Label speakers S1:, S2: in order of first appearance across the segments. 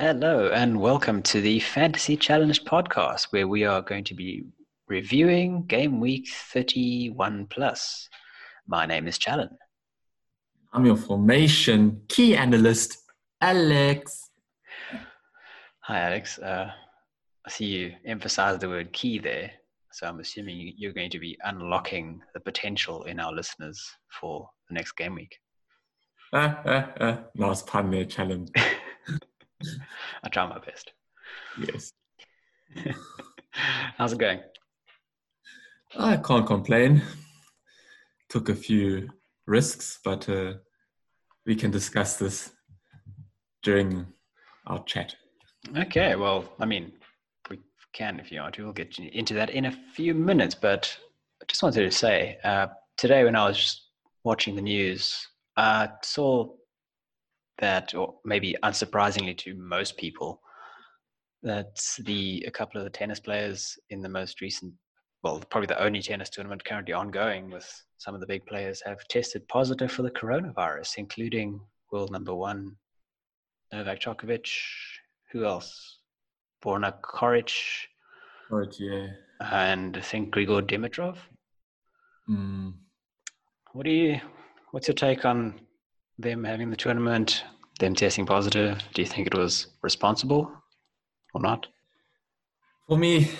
S1: Hello, and welcome to the Fantasy Challenge podcast, where we are going to be reviewing game week 31 plus. My name is Challen.
S2: I'm your formation key analyst, Alex.
S1: Hi, Alex. Uh, I see you emphasize the word key there. So I'm assuming you're going to be unlocking the potential in our listeners for the next game week.
S2: Ah, ah, ah. Nice pun there, Challen.
S1: I try my best.
S2: Yes.
S1: How's it going?
S2: I can't complain. Took a few risks, but uh, we can discuss this during our chat.
S1: Okay, well, I mean, we can if you want to. We'll get into that in a few minutes. But I just wanted to say uh, today, when I was watching the news, I saw that, or maybe unsurprisingly to most people, that the a couple of the tennis players in the most recent, well, probably the only tennis tournament currently ongoing with some of the big players have tested positive for the coronavirus, including world number one Novak Djokovic. Who else? Borna Coric.
S2: Right, yeah.
S1: And I think Grigor Dimitrov.
S2: Mm.
S1: What do you? What's your take on them having the tournament, them testing positive? Do you think it was responsible or not?
S2: For me,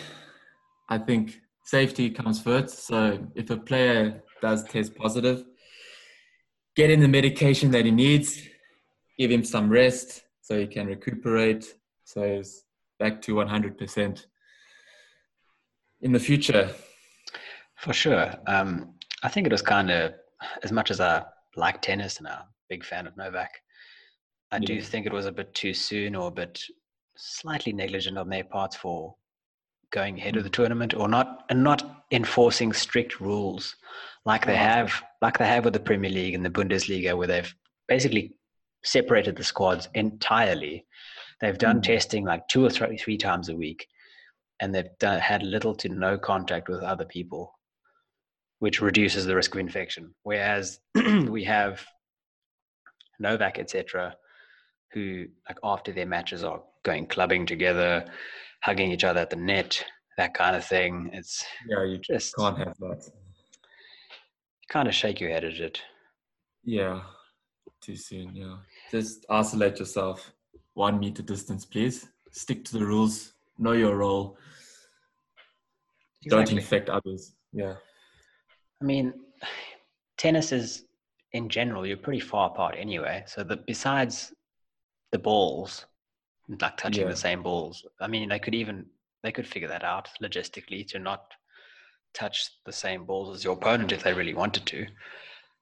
S2: I think safety comes first. So if a player does test positive, get him the medication that he needs, give him some rest so he can recuperate, so he's back to 100% in the future.
S1: For sure. Um, I think it was kind of, as much as I like tennis and I'm a big fan of Novak, I do think it was a bit too soon or a bit slightly negligent on their part for going ahead of the tournament or not and not enforcing strict rules like they have like they have with the Premier League and the Bundesliga where they've basically separated the squads entirely. They've done
S2: Mm.
S1: testing like two or three, three times a week and they've done, had little to no contact with other people which reduces the risk of infection. Whereas we have Novak, etc., who like after their matches are going clubbing together, hugging each other at the net, that kind of thing. It's
S2: Yeah, you
S1: just
S2: can't have that.
S1: You kind of shake your head at it.
S2: Yeah, too soon. Yeah, just isolate yourself. One meter distance, please. Stick to the rules. Know your role. Don't infect others. Yeah.
S1: I mean, tennis is in general you're pretty far apart anyway. So that besides the balls, like touching
S2: Yeah.
S1: the same balls, I mean they could even they could figure that out logistically to not touch the same balls as your opponent if they really wanted to.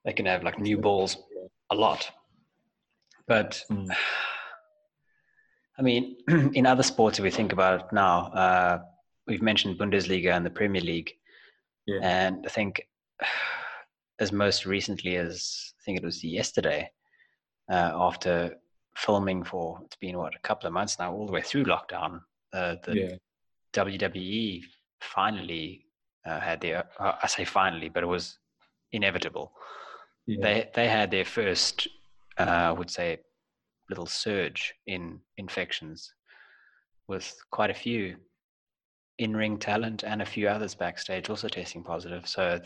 S1: They can have like new balls a lot. But
S2: Mm.
S1: I mean, in other sports, if we think about it now, uh, we've mentioned Bundesliga and the Premier League.
S2: Yeah.
S1: And I think as most recently as I think it was yesterday, uh, after filming for it's been what a couple of months now, all the way through lockdown, uh, the
S2: yeah.
S1: WWE finally uh, had their uh, I say finally, but it was inevitable.
S2: Yeah.
S1: They they had their first, uh, I would say, little surge in infections, with quite a few in-ring talent and a few others backstage also testing positive. So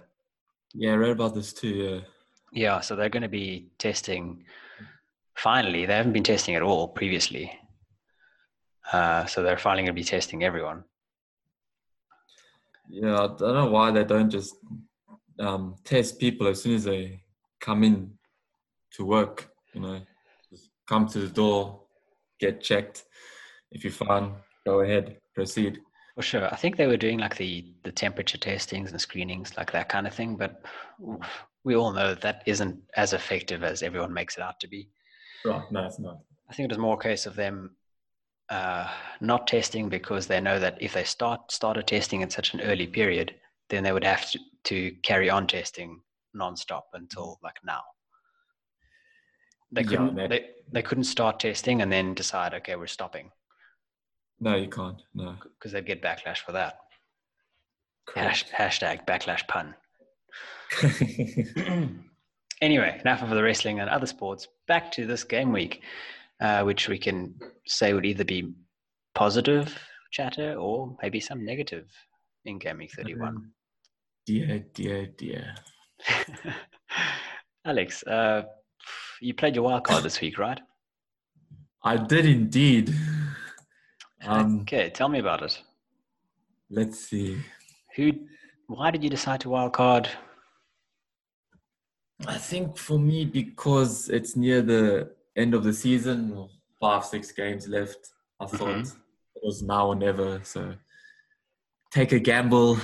S2: yeah, I read about this too. Yeah.
S1: yeah, so they're going to be testing. Finally, they haven't been testing at all previously. Uh, so they're finally going to be testing everyone.
S2: Yeah, I don't know why they don't just um, test people as soon as they come in to work. You know, just come to the door, get checked. If you're fine, go ahead, proceed.
S1: For sure. I think they were doing like the, the temperature testings and screenings, like that kind of thing. But we all know that isn't as effective as everyone makes it out to be.
S2: Right? No, it's not.
S1: I think it was more a case of them uh, not testing because they know that if they start started testing at such an early period, then they would have to, to carry on testing nonstop until like now. They couldn't
S2: that-
S1: they, they couldn't start testing and then decide, okay, we're stopping
S2: No, you can't. No.
S1: because they'd get backlash for that. Hash, hashtag backlash pun. anyway, enough of the wrestling and other sports. Back to this game week. uh, which we can say would either be positive chatter or maybe some negative in game week 31.
S2: Um, dear, dear, dear.
S1: Alex, uh, you played your wild card this week, right?
S2: I did indeed. Um,
S1: okay, tell me about it.
S2: let's see.
S1: Who? Why did you decide to wild card?
S2: I think for me, because it's near the end of the season, five, six games left, I thought
S1: Mhm.
S2: it was now or never. So take a gamble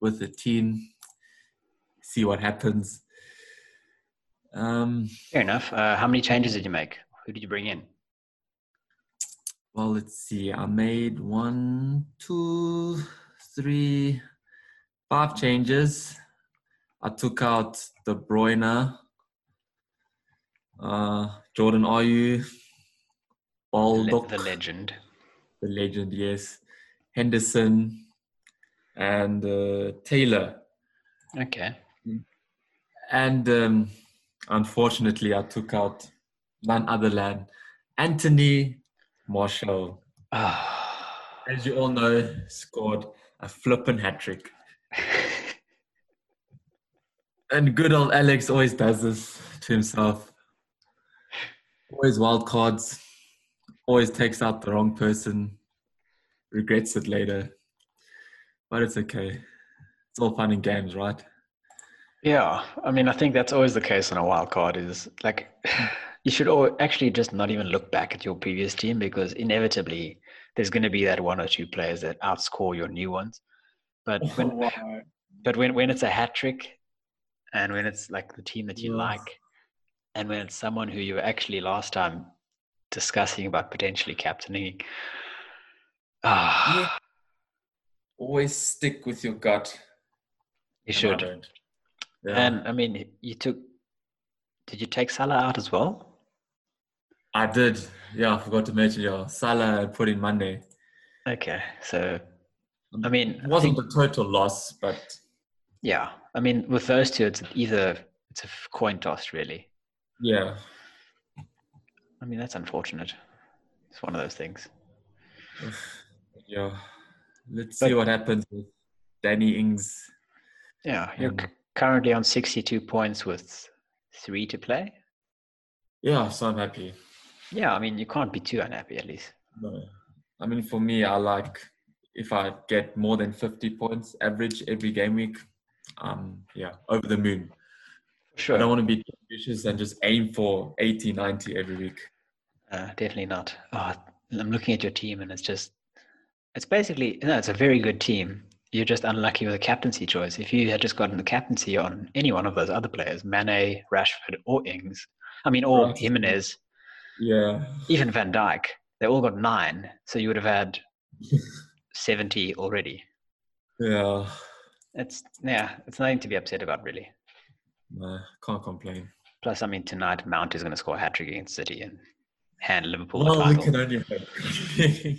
S2: with the team, see what happens. Um,
S1: Fair enough. Uh, how many changes did you make? Who did you bring in?
S2: well, let's see. I made one, two, three, five changes. I took out De Bruyne, uh, Jordan
S1: The,
S2: Baldock,
S1: the legend.
S2: the legend, yes, Henderson, and uh, Taylor.
S1: Okay.
S2: And um, unfortunately, I took out none other than Anthony Martial.
S1: Ah.
S2: As you all know, scored a flippin' hat trick. And good old Alex always does this to himself. Always wild cards. Always takes out the wrong person. Regrets it later. But it's okay. It's all fun and games, right?
S1: Yeah, I mean, I think that's always the case on a wild card. Is like you should al- actually just not even look back at your previous team because inevitably there's going to be that one or two players that outscore your new ones. But when but when when it's a hat trick, and when it's like the team that you
S2: Yeah.
S1: like, and when it's someone who you were actually last time discussing about potentially captaining, ah,
S2: Yeah. Always stick with your gut.
S1: you
S2: and
S1: should.
S2: don't. Yeah.
S1: And I mean, you took. Did you take Salah out as well?
S2: I did. Yeah, I forgot to mention. Yeah, Salah I put in Monday.
S1: Okay, so I mean,
S2: It wasn't
S1: think-
S2: a total loss, but
S1: yeah, I mean, with those two, it's either it's a coin toss, really.
S2: yeah.
S1: I mean, that's unfortunate. It's one of those things.
S2: Yeah. Let's
S1: But-
S2: see what happens with Danny Ings.
S1: Yeah, you're
S2: Um,
S1: c- currently on 62 points with three to play.
S2: Yeah, so I'm happy.
S1: Yeah, I mean, you can't be too unhappy, at least.
S2: No. I mean, for me, I like if I get more than 50 points average every game week. Um, yeah, over the moon.
S1: Sure.
S2: I don't want to be too ambitious and just aim for 80, 90 every week.
S1: Uh, definitely not. Oh, I'm looking at your team, and it's just, it's basically, no, it's a very good team. You're just unlucky with a captaincy choice. If you had just gotten the captaincy on any one of those other players, Mane, Rashford, or Ings, I mean, or
S2: Right.
S1: Jimenez,
S2: Yeah.
S1: even Van Dijk, they all got nine. So you would have had 70 already.
S2: Yeah.
S1: It's, yeah, it's nothing to be upset about, really.
S2: No, can't complain.
S1: Plus, I mean, tonight Mount is going to score a hat trick against City and hand Liverpool the
S2: Well, we
S1: title.
S2: can only hope.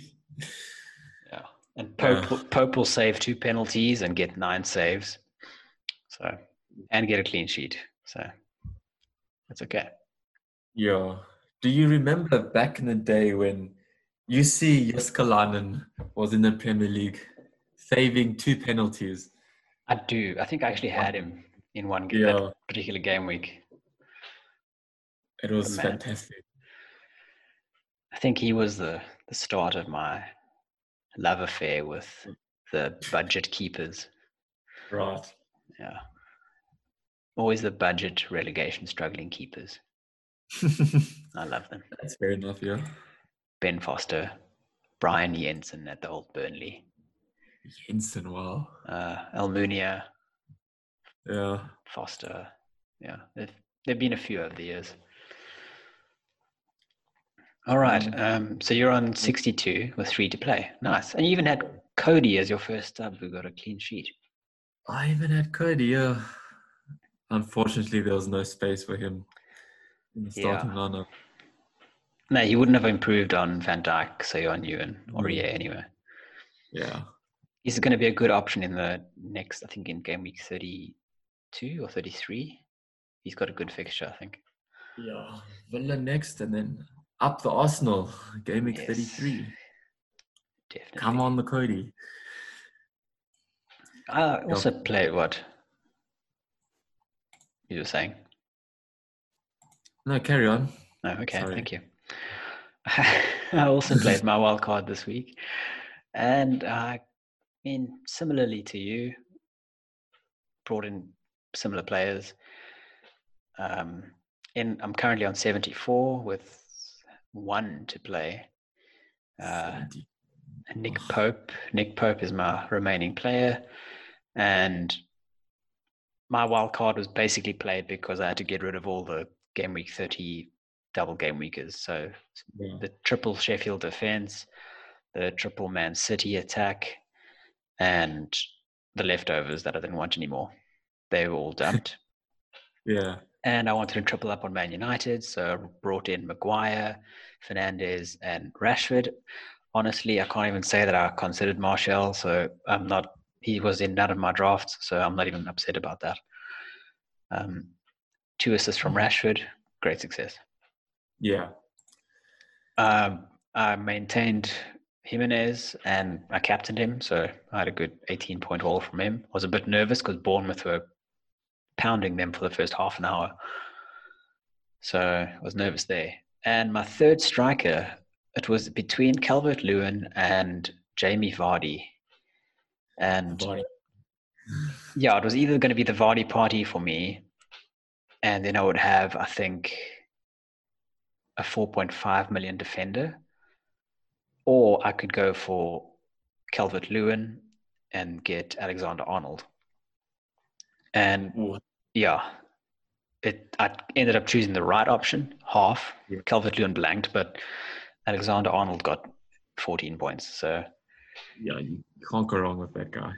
S1: Yeah. And Pope, will- Pope will save two penalties and get nine saves. So, and get a clean sheet. So, that's okay.
S2: yeah. Do you remember back in the day when Jussi Jääskeläinen was in the Premier League saving two penalties?
S1: I do. I think I actually had him in one game,
S2: Yeah.
S1: that particular game week.
S2: It was fantastic.
S1: I think he was the, the start of my love affair with the budget keepers.
S2: Right.
S1: Yeah. Always the budget relegation struggling keepers. I love them.
S2: That's fair enough, yeah.
S1: Ben Foster, Brian Jensen at the old Burnley,
S2: Jensen, wow.
S1: uh, Almunia,
S2: Yeah.
S1: Foster. Yeah, there've, there've been a few over the years. All right.
S2: Mm.
S1: Um, so you're on 62 with three to play. Nice. And you even had Coady as your first sub who got a clean sheet.
S2: I even had Coady, yeah. Unfortunately, there was no space for him in the starting
S1: Yeah.
S2: lineup.
S1: No, he wouldn't have improved on Van Dijk, so you're on Ewan or
S2: Mm.
S1: yeah, anyway.
S2: Yeah.
S1: He's going to be a good option in the next, I think, in game week 32 or 33. He's got a good fixture, I think.
S2: Yeah. Villa next, and then Up the Arsenal, game week
S1: Yes.
S2: 33.
S1: Definitely.
S2: Come on, the Coady.
S1: I also played what you were saying.
S2: No, carry on.
S1: Oh, okay,
S2: Sorry.
S1: thank you. I also played my wild card this week, and I mean, similarly to you, brought in similar players. Um, in I'm currently on 74 with one to play. Uh, Nick Pope. Nick Pope is my remaining player, and my wild card was basically played because I had to get rid of all the game week 30 double game weekers. So
S2: Yeah.
S1: the triple Sheffield defense, the triple Man City attack, and the leftovers that I didn't want anymore. They were all dumped.
S2: yeah.
S1: and I wanted to triple up on Man United, so I brought in Maguire, Fernandez, and Rashford. Honestly, I can't even say that I considered Martial, so I'm not. He was in none of my drafts, so I'm not even upset about that. Um, two assists from Rashford, great success.
S2: Yeah.
S1: Um, I maintained Jimenez and I captained him, so I had a good 18 point haul from him. I was a bit nervous because Bournemouth were pounding them for the first half an hour. So I was nervous there. And my third striker, it was between Calvert Lewin and Jamie Vardy. And
S2: Vardy.
S1: yeah, it was either going to be the Vardy party for me, and then I would have, I think, a 4.5 million defender, or I could go for Calvert Lewin and get Alexander Arnold. And
S2: Ooh.
S1: yeah, it I ended up choosing the right option, half.
S2: Yeah.
S1: Calvert Lewin blanked, but Alexander Arnold got 14 points. So
S2: Yeah, you can't go wrong with that guy.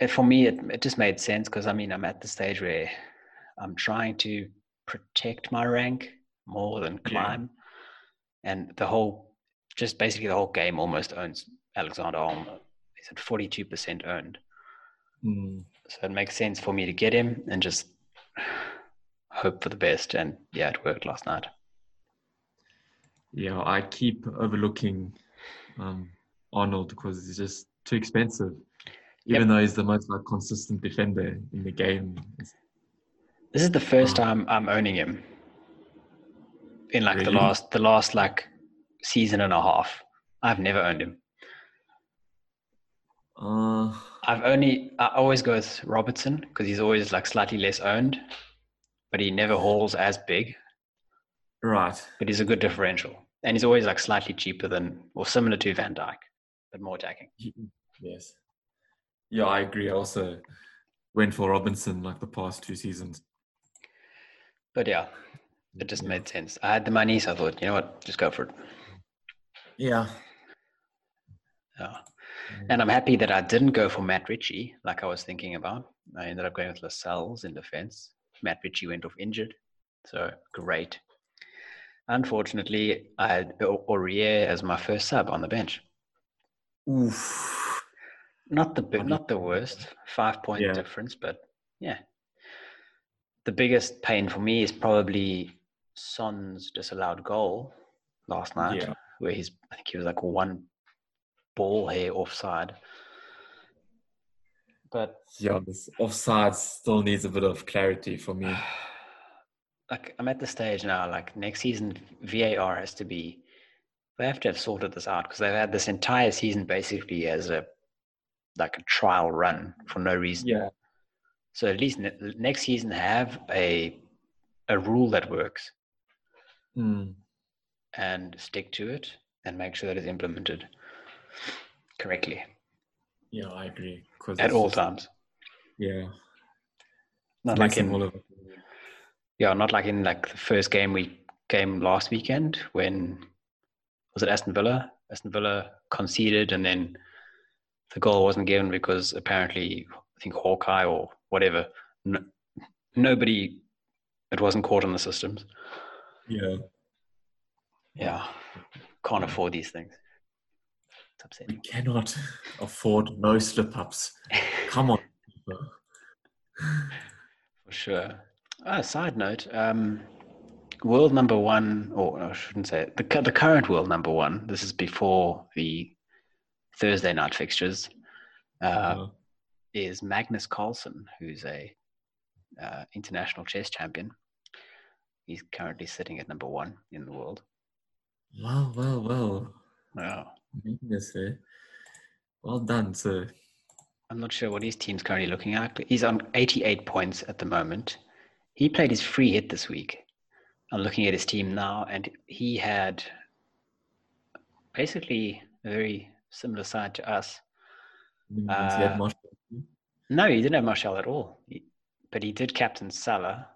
S1: it, for me, it, it just made sense because I mean, I'm at the stage where I'm trying to protect my rank more than
S2: Yeah.
S1: climb. And the whole, just basically the whole game almost owns Alexander Arnold. He's at 42% owned.
S2: Mm.
S1: So it makes sense for me to get him and just hope for the best. And yeah, it worked last night.
S2: Yeah, I keep overlooking um, Arnold because he's just too expensive. Even though he's the most like consistent defender in the game.
S1: This is the first
S2: Oh.
S1: time I'm owning him in like the last the last like season and a half. I've never owned him.
S2: Uh,
S1: I've only I always go with Robertson because he's always like slightly less owned, but he never hauls as big.
S2: right.
S1: But he's a good differential, and he's always like slightly cheaper than or similar to Van Dijk, but more attacking.
S2: Yes. Yeah, I agree. I also went for Robinson like the past two seasons.
S1: But yeah, it just
S2: Yeah.
S1: made sense. I had the money, so I thought, you know what, just go for it.
S2: Yeah.
S1: Yeah. And I'm happy that I didn't go for Matt Ritchie like I was thinking about. I ended up going with Lascelles in defense. Matt Ritchie went off injured. So great. Unfortunately, I had Aurier as my first sub on the bench.
S2: Oof.
S1: Not the not the worst, five point
S2: Yeah.
S1: difference, but yeah. The biggest pain for me is probably Son's disallowed goal last night,
S2: Yeah.
S1: Where he's I think he was like one ball hair offside. But
S2: Yeah, this offside still needs a bit of clarity for me.
S1: like I'm at the stage now, like next season VAR has to be they have to have sorted this out because they've had this entire season basically as a like a trial run for no reason.
S2: Yeah.
S1: So at least ne- next season have a a rule that works
S2: Mm.
S1: And stick to it and make sure that it's implemented correctly
S2: Yeah, I agree.
S1: at all
S2: just-
S1: times.
S2: Yeah.
S1: Not like in
S2: all
S1: yeah, not like in like the first game we game last weekend when was it Aston Villa? Aston Villa conceded and then the goal wasn't given because apparently I think Hawkeye or whatever no, nobody it wasn't caught on the systems.
S2: Yeah.
S1: Yeah, can't afford these things. It's
S2: We cannot afford no slip ups. Come on.
S1: For sure. Ah, side note, um, world number one, or I shouldn't say it, the the current world number one. This is before the Thursday night fixtures. Uh,
S2: Uh,
S1: is Magnus Carlsen, who's a uh, international chess champion. He's currently sitting at number one in the world.
S2: Well, well, well.
S1: Wow.
S2: Eh? Well done, sir.
S1: I'm not sure what his team's currently looking at. but He's on 88 points at the moment. He played his free hit this week. I'm looking at his team now, and he had basically a very similar side to us.
S2: He
S1: Uh,
S2: Martial.
S1: No, he didn't have Martial at all, He- but he did captain Salah.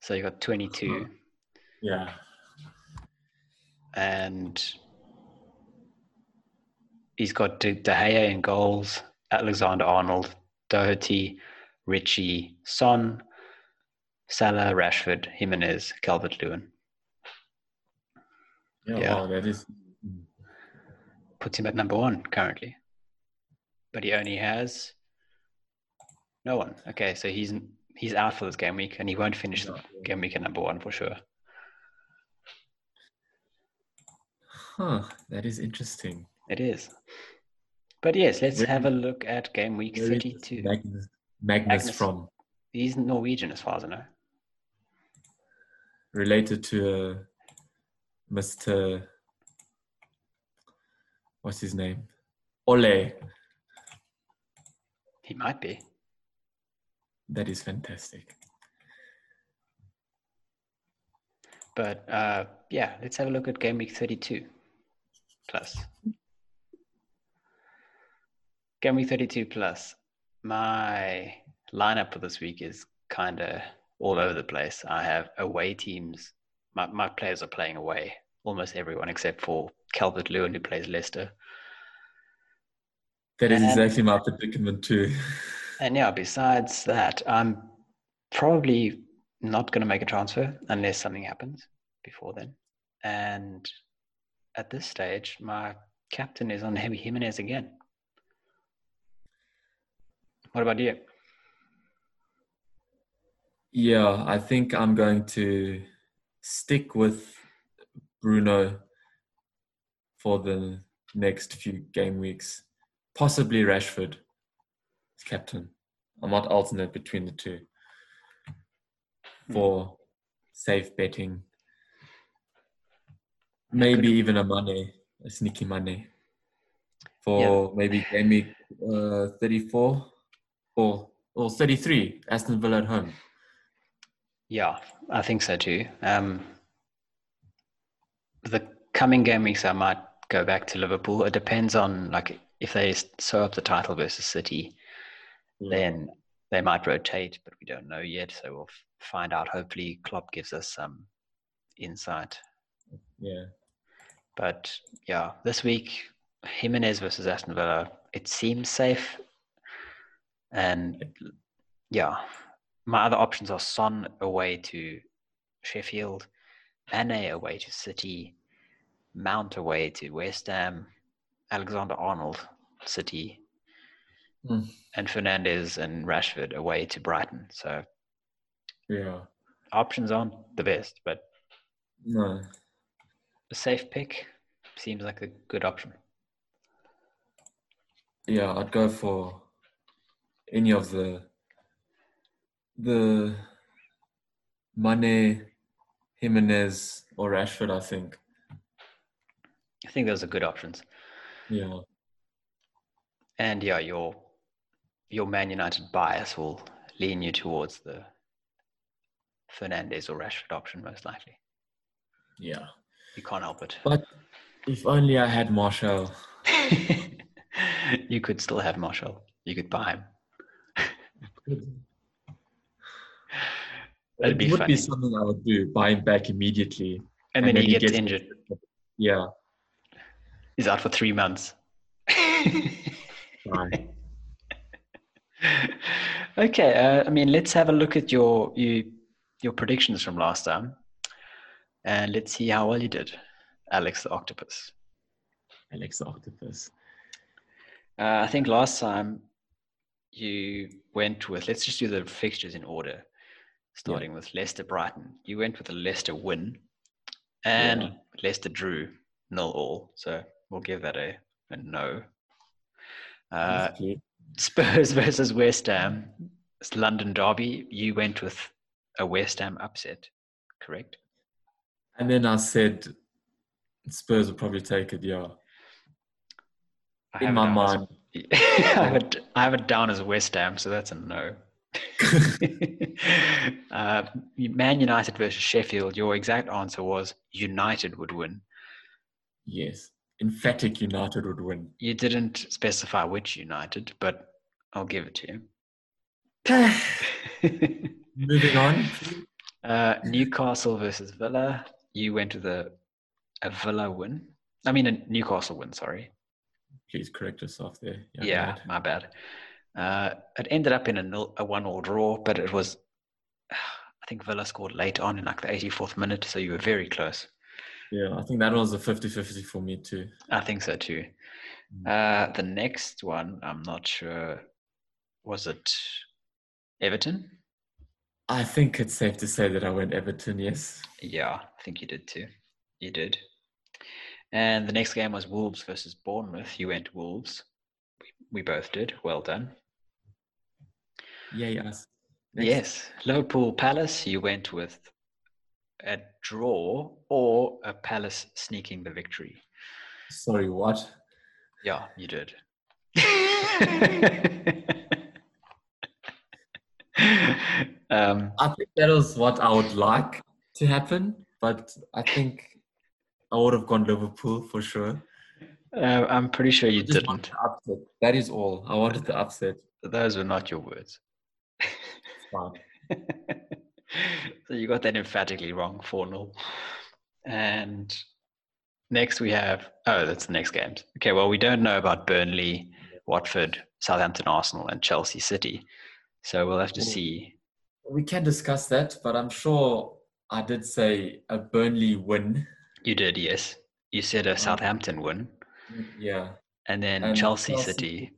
S1: So you got 22,
S2: Yeah.
S1: And he's got De, De Gea in goals, Alexander Arnold, Doherty, Ritchie, Son, Salah, Rashford, Jimenez, Calvert Lewin.
S2: Yeah,
S1: Yeah.
S2: wow, that is.
S1: Puts him at number one currently. But he only has no one. Okay, so he's he's out for this game week and he won't finish the game week at number one for sure.
S2: Huh, that is interesting.
S1: It is. But yes, let's
S2: Very-
S1: have a look at game week 32.
S2: Magnus, Magnus,
S1: Magnus.
S2: from
S1: He's Norwegian as far as I know.
S2: related to uh, Mr. What's his name? Ole.
S1: He might be.
S2: That is fantastic.
S1: But uh, yeah, let's have a look at game week 32 plus. Game week 32 plus. My lineup for this week is kind of all over the place. I have away teams. My, my players are playing away, almost everyone except for Calvert Lewin, who plays Leicester.
S2: That is
S1: And-
S2: exactly my predicament too.
S1: And yeah, besides that, I'm probably not going to make a transfer unless something happens before then. And at this stage, my captain is on Heavy Jimenez again. What about you?
S2: Yeah, I think I'm going to stick with Bruno for the next few game weeks. Possibly Rashford as captain. I might alternate between the two hmm. for safe betting. Maybe even a money, a sneaky money for maybe game week uh, 34 or or 33 Aston Villa at home.
S1: Yeah, I think so too. Um, the coming game weeks, I might go back to Liverpool. It depends on like if they sew up the title versus City. then they might rotate, but we don't know yet. So we'll find out. Hopefully, Klopp gives us some insight.
S2: Yeah.
S1: But yeah, this week, Jimenez versus Aston Villa, it seems safe. And yeah, my other options are Son away to Sheffield, Mane away to City, Mount away to West Ham, Alexander Arnold, City,
S2: Hmm.
S1: and Fernandez and Rashford away to Brighton. So
S2: Yeah.
S1: options aren't the best, but
S2: No.
S1: A safe pick seems like a good option.
S2: Yeah, I'd go for any of the the Mane, Jimenez, or Rashford. I think.
S1: I think those are good options.
S2: Yeah.
S1: And yeah, your your Man United bias will lean you towards the Fernandez or Rashford option most likely.
S2: Yeah.
S1: You can't help it.
S2: But if only I had Martial.
S1: you could still have Martial. You could buy him. That'd be
S2: it would
S1: funny.
S2: be something I would do. Buy him back immediately.
S1: And then he gets injured.
S2: Yeah.
S1: He's out for three months.
S2: Bye.
S1: okay, uh, I mean, let's have a look at your you, your predictions from last time, and let's see how well you did, Alex the Octopus.
S2: Alex the Octopus.
S1: Uh, I think last time you went with let's just do the fixtures in order. starting with Leicester Brighton. You went with a Leicester win, and
S2: Yeah.
S1: Leicester drew nil all. So we'll give that a, a no. Uh, Spurs versus West Ham, it's London Derby. You went with a West Ham upset, correct?
S2: And then I said Spurs will probably take it. Yeah,
S1: I
S2: in my
S1: down as-
S2: mind.
S1: I have it. I have it down as West Ham, so that's a no. uh, Man United versus Sheffield. Your exact answer was United would win.
S2: yes, emphatic United would win.
S1: You didn't specify which United, but I'll give it to you.
S2: Moving on.
S1: uh, Newcastle versus Villa. You went with a a Villa win. I mean a Newcastle win. Sorry.
S2: Please correct yourself there.
S1: Yeah, my bad. Uh, it ended up in a, nil, a one-all draw, but it was. I think Villa scored late on in like the 84th minute, so you were very close.
S2: Yeah, I think that was a 50-50 for me too.
S1: I think so too.
S2: Mm.
S1: Uh, the next one, I'm not sure. Was it Everton?
S2: I think it's safe to say that I went Everton. Yes.
S1: Yeah, I think you did too. You did. And the next game was Wolves versus Bournemouth. You went Wolves. We, we both did. Well done.
S2: Yeah. Yes. Next.
S1: Yes. Liverpool Palace. You went with a draw or a Palace sneaking the victory.
S2: Sorry. What?
S1: Yeah, you did. um,
S2: I think that was what I would like to happen, but I think I would have gone Liverpool for sure.
S1: uh, I'm pretty sure you
S2: I just wanted
S1: didn't.
S2: upset. That is all. I wanted the upset.
S1: Those were not your words. So you got that emphatically wrong, 4 0. And next we have, oh, that's the next games. Okay, well, we don't know about Burnley, Watford, Southampton, Arsenal, and Chelsea City. So we'll have to see.
S2: We can discuss that, but I'm sure I did say a Burnley win.
S1: You did, yes. You said a um, Southampton win,
S2: Yeah.
S1: and then
S2: and
S1: Chelsea, City.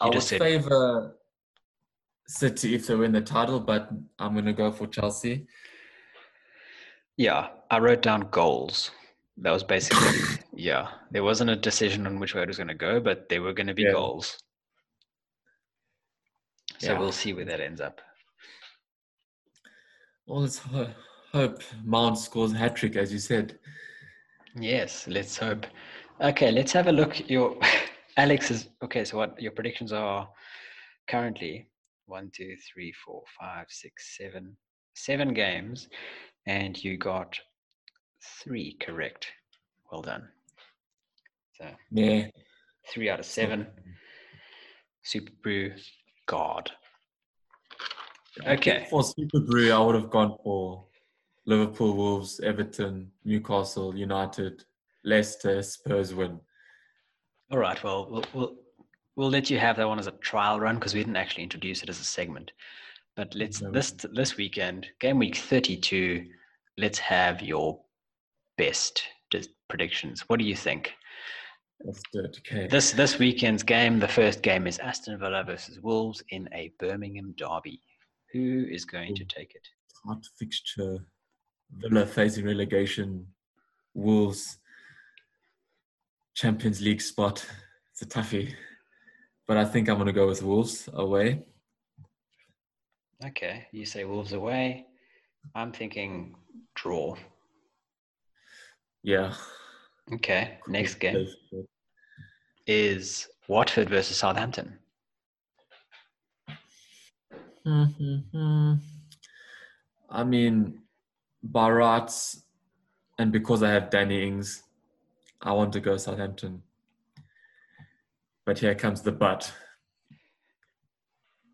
S2: I
S1: You
S2: would
S1: just said
S2: favor City if they win the title, but I'm going to go for Chelsea.
S1: Yeah, I wrote down goals. That was basically, yeah. There wasn't a decision on which way it was going to go, but there were going to be
S2: Yeah.
S1: goals. So
S2: Yeah.
S1: we'll see where that ends up.
S2: Well, let's hope Mount scores a hat trick, as you said.
S1: Yes, let's hope. Okay, let's have a look. Your Alex is okay. So what your predictions are currently? One, two, three, four, five, six, seven, seven games, and you got three correct. Well done. So
S2: Yeah.
S1: three out of seven. Super Brew God. Okay.
S2: For Super Brew, I would have gone for Liverpool, Wolves, Everton, Newcastle, United, Leicester, Spurs win.
S1: All right. Well, we'll we'll, we'll let you have that one as a trial run because we didn't actually introduce it as a segment. But let's
S2: No.
S1: this this weekend, game week thirty-two. Let's have your best predictions. What do you think?
S2: Let's do it. Okay.
S1: This this weekend's game, the first game is Aston Villa versus Wolves in a Birmingham derby. Who is going to take it?
S2: hard fixture. Villa facing relegation. Wolves Champions League spot. It's a toughie. But I think I'm going to go with Wolves away.
S1: Okay, you say Wolves away. I'm thinking draw.
S2: Yeah.
S1: Okay, next game is Watford versus Southampton.
S2: Hmm, I mean, Barat, and because I have Danny Ings, I want to go Southampton. But here comes the but.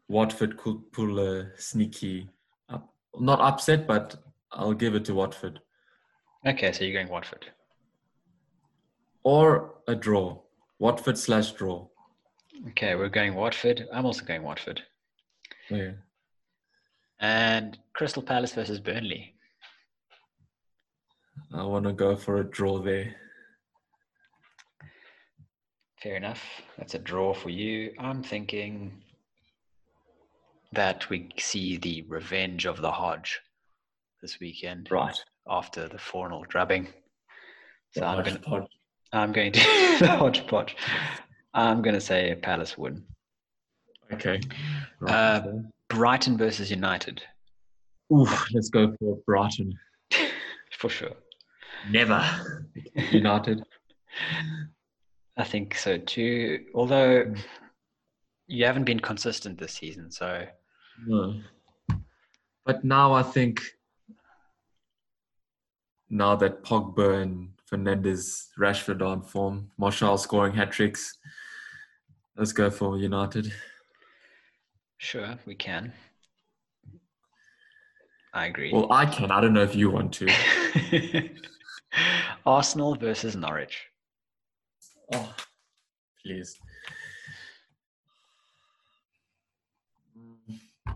S2: Watford could pull a sneaky, up, not upset, but I'll give it to Watford.
S1: Okay, so you're going Watford.
S2: Or a draw. Watford slash draw.
S1: Okay, we're going Watford. I'm also going Watford.
S2: Oh, yeah.
S1: And Crystal Palace versus Burnley.
S2: I want to go for a draw there.
S1: Fair enough. That's a draw for you. I'm thinking that we see the revenge of the Hodge this weekend
S2: Right.
S1: after the 4 0 drubbing. So I'm going,
S2: Hodgepodge.
S1: I'm going to the hodgepodge. I'm going to say a Palace win.
S2: Okay.
S1: Uh, Brighton versus United,
S2: Oof, let's go for Brighton.
S1: for sure.
S2: Never. United.
S1: I think so too. Although you haven't been consistent this season, so
S2: No. But now I think now that Pogba and Fernandez, Rashford are on form, Martial scoring hat tricks, let's go for United.
S1: sure we can. I agree.
S2: Well, I can. I don't know if you want to.
S1: Arsenal versus Norwich.
S2: Oh, please. I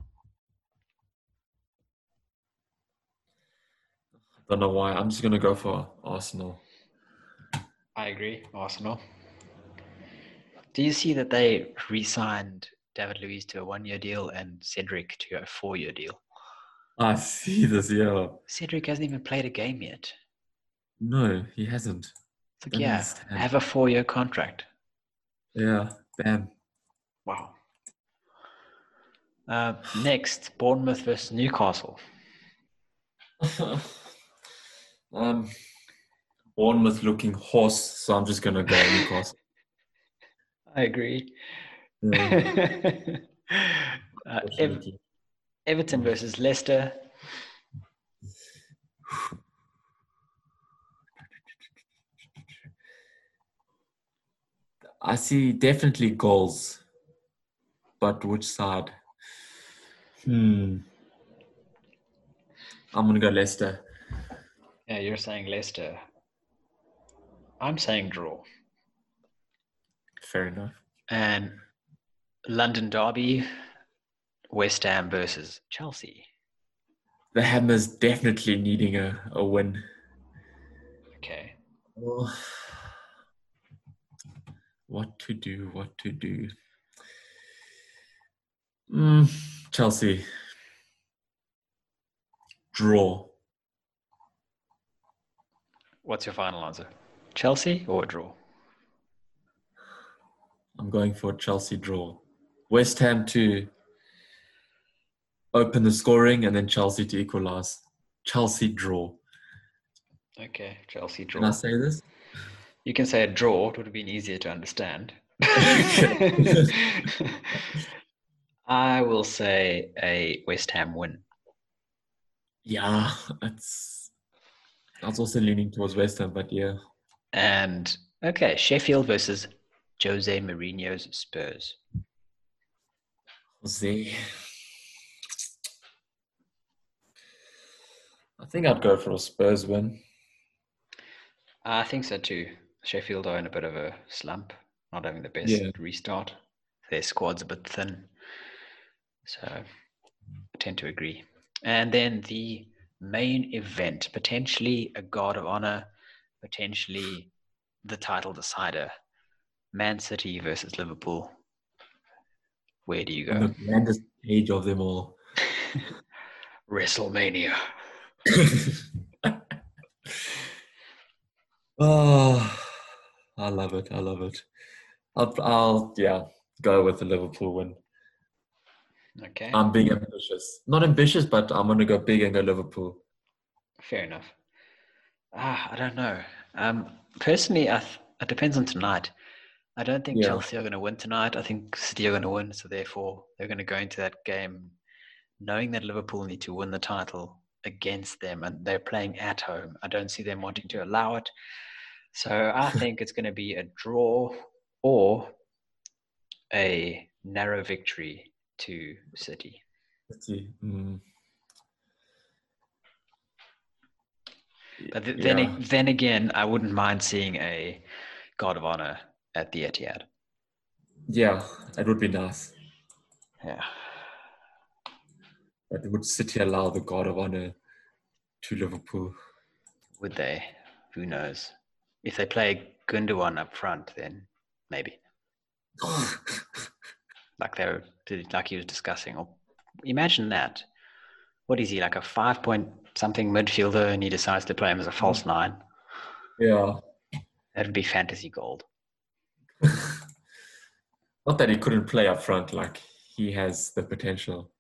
S2: don't know why. I'm just gonna go for Arsenal.
S1: I agree. Arsenal. Do you see that they re-signed David Luiz to a one-year deal and Cedric to a four-year deal?
S2: I see this. Yeah.
S1: Cedric hasn't even played a game yet.
S2: No, he hasn't.
S1: It's like, yeah,
S2: understand.
S1: have a four-year contract.
S2: Yeah. Bam.
S1: Wow. Uh, next, Bournemouth versus Newcastle.
S2: um, Bournemouth looking horse, so I'm just gonna go Newcastle.
S1: I agree.
S2: Yeah,
S1: uh, Ev- Everton versus Leicester.
S2: I see definitely goals, but which side? Hmm. I'm gonna go Leicester.
S1: Yeah, you're saying Leicester. I'm saying draw.
S2: Fair enough.
S1: And London Derby, West Ham versus Chelsea.
S2: The Hammers definitely needing a, a win.
S1: Okay.
S2: Oh. What to do? What to do? Mm, Chelsea. Draw.
S1: What's your final answer? Chelsea or a draw?
S2: I'm going for Chelsea draw. West Ham to open the scoring and then Chelsea to equalize. Chelsea draw.
S1: Okay, Chelsea draw.
S2: Can I say this?
S1: You can say a draw, it would have been easier to understand. I will say a West Ham win.
S2: Yeah, it's. I was also leaning towards West Ham, but yeah.
S1: And okay, Sheffield versus Jose Mourinho's Spurs.
S2: Jose. I think I'd go for a Spurs win.
S1: I think so too. Sheffield are in a bit of a slump, not having the best
S2: Yeah.
S1: restart. Their squad's a bit thin. So I tend to agree. And then the main event, potentially a guard of honor, potentially the title decider. Man City versus Liverpool. Where do you go?
S2: The grandest age of them all.
S1: WrestleMania.
S2: Oh, I love it. I love it. I'll, I'll yeah, go with the Liverpool win.
S1: Okay.
S2: I'm being ambitious. Not ambitious, but I'm going to go big and go Liverpool.
S1: Fair enough. Ah, I don't know. Um, personally, I th- it depends on tonight. I don't think
S2: Yeah.
S1: Chelsea are going to win tonight. I think City are going to win, so therefore they're going to go into that game knowing that Liverpool need to win the title against them, and they're playing at home. I don't see them wanting to allow it. So I think it's going to be a draw or a narrow victory to City.
S2: Let's see. Mm.
S1: But th- then,
S2: Yeah.
S1: a- then again, I wouldn't mind seeing a God of Honor at the Etihad.
S2: yeah, that would be nice.
S1: Yeah.
S2: But would City allow the God of Honor to Liverpool?
S1: Would they? Who knows? If they play Gundogan up front, then maybe. Like they were, like he was discussing, or imagine that. What is he like a five point something midfielder, and he decides to play him as a false mm. nine?
S2: Yeah.
S1: That'd be fantasy gold.
S2: Not that he couldn't play up front, like he has the potential.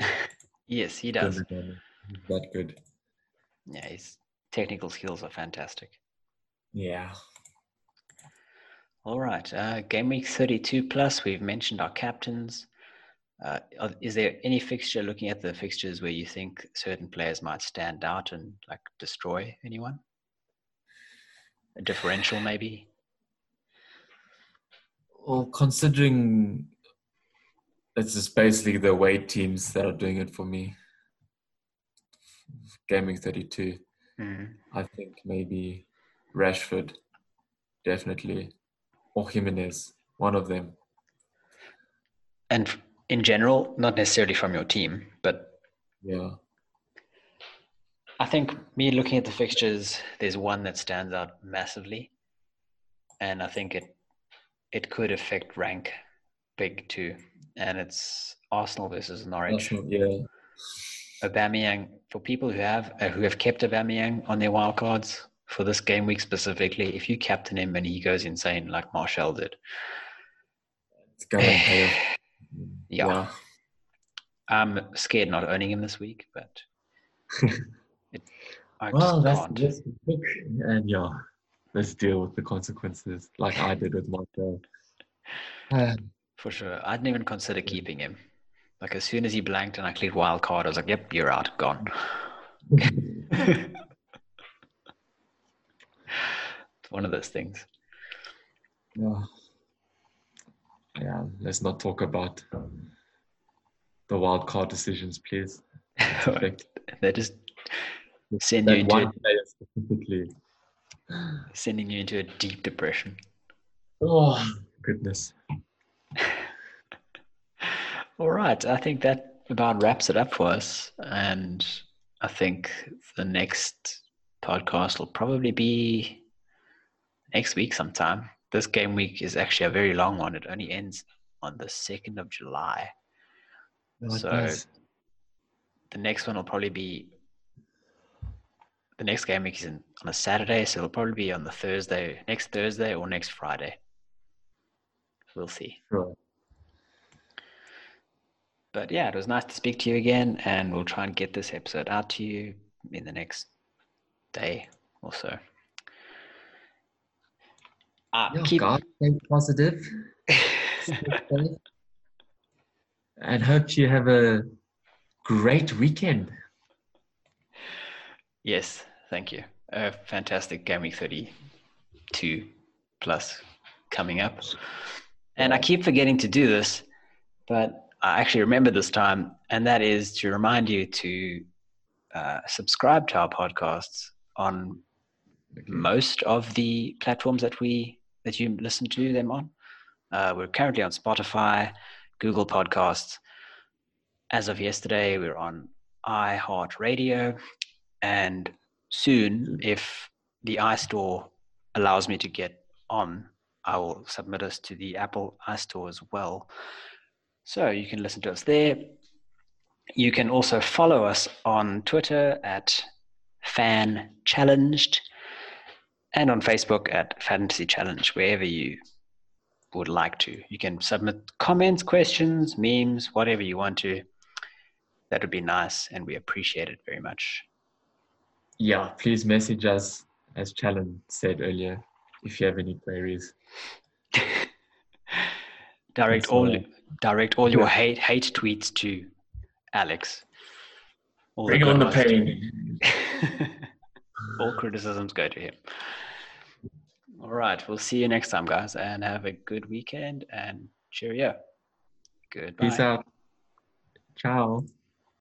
S1: Yes, he does.
S2: That good.
S1: Yeah, his technical skills are fantastic.
S2: Yeah.
S1: All right. Uh, game week 32 plus, we've mentioned our captains. Uh, is there any fixture looking at the fixtures where you think certain players might stand out and like destroy anyone? A differential, maybe?
S2: Well, considering it's just basically the away teams that are doing it for me. Gaming 32.
S1: Mm.
S2: I think maybe Rashford, definitely, or Jimenez, one of them.
S1: And in general, not necessarily from your team, but
S2: Yeah.
S1: I think me looking at the fixtures, there's one that stands out massively, and I think it it could affect rank big too, and it's Arsenal versus Norwich.
S2: Arsenal, yeah.
S1: Aubameyang for people who have uh, who have kept Aubameyang on their wild cards for this game week specifically. If you captain him and he goes insane like Martial did,
S2: It's pay off.
S1: Yeah. I'm scared not owning him this week, but it, I
S2: Well,
S1: just
S2: that's,
S1: can't.
S2: that's the pick. And yeah, let's deal with the consequences like I did with Martial. Um,
S1: For sure. I didn't even consider keeping him. Like as soon as he blanked and I cleared wild card, I was like, yep, you're out, gone. it's one of those things.
S2: yeah. yeah, let's not talk about the wild card decisions, please.
S1: They're just send you
S2: That
S1: into
S2: specifically.
S1: sending you into a deep depression.
S2: Oh, goodness.
S1: All right. I think that about wraps it up for us. And I think the next podcast will probably be next week sometime. This game week is actually a very long one. It only ends on the 2nd of July.
S2: It
S1: So-
S2: does.
S1: The next one will probably be the next game week is in, on a Saturday, so it'll probably be on the Thursday, next Thursday or next Friday. We'll see.
S2: Sure.
S1: But yeah, it was nice to speak to you again, and we'll try and get this episode out to you in the next day or so. Uh,
S2: Yeah,
S1: keep,
S2: God, stay positive. Stay and hope you have a great weekend.
S1: yes, thank you. A fantastic game week 32 plus coming up. And I keep forgetting to do this, but I actually remember this time, and that is to remind you to uh, subscribe to our podcasts on most of the platforms that we that you listen to them on. Uh, we're currently on Spotify, Google Podcasts. As of yesterday, we're on iHeartRadio, and soon, if the iStore allows me to get on, I will submit us to the Apple iStore as well. So you can listen to us there. You can also follow us on Twitter at Fan Challenged and on Facebook at Fantasy Challenge, wherever you would like to. You can submit comments, questions, memes, whatever you want to. That would be nice, and we appreciate it very much.
S2: Yeah, please message us, as Challen said earlier, if you have any queries.
S1: direct
S2: That's
S1: all direct all your hate hate tweets to Alex. All
S2: Bring on the pain.
S1: all criticisms go to him. All right, we'll see you next time, guys, and have a good weekend and cheerio. Goodbye.
S2: Peace out. Ciao.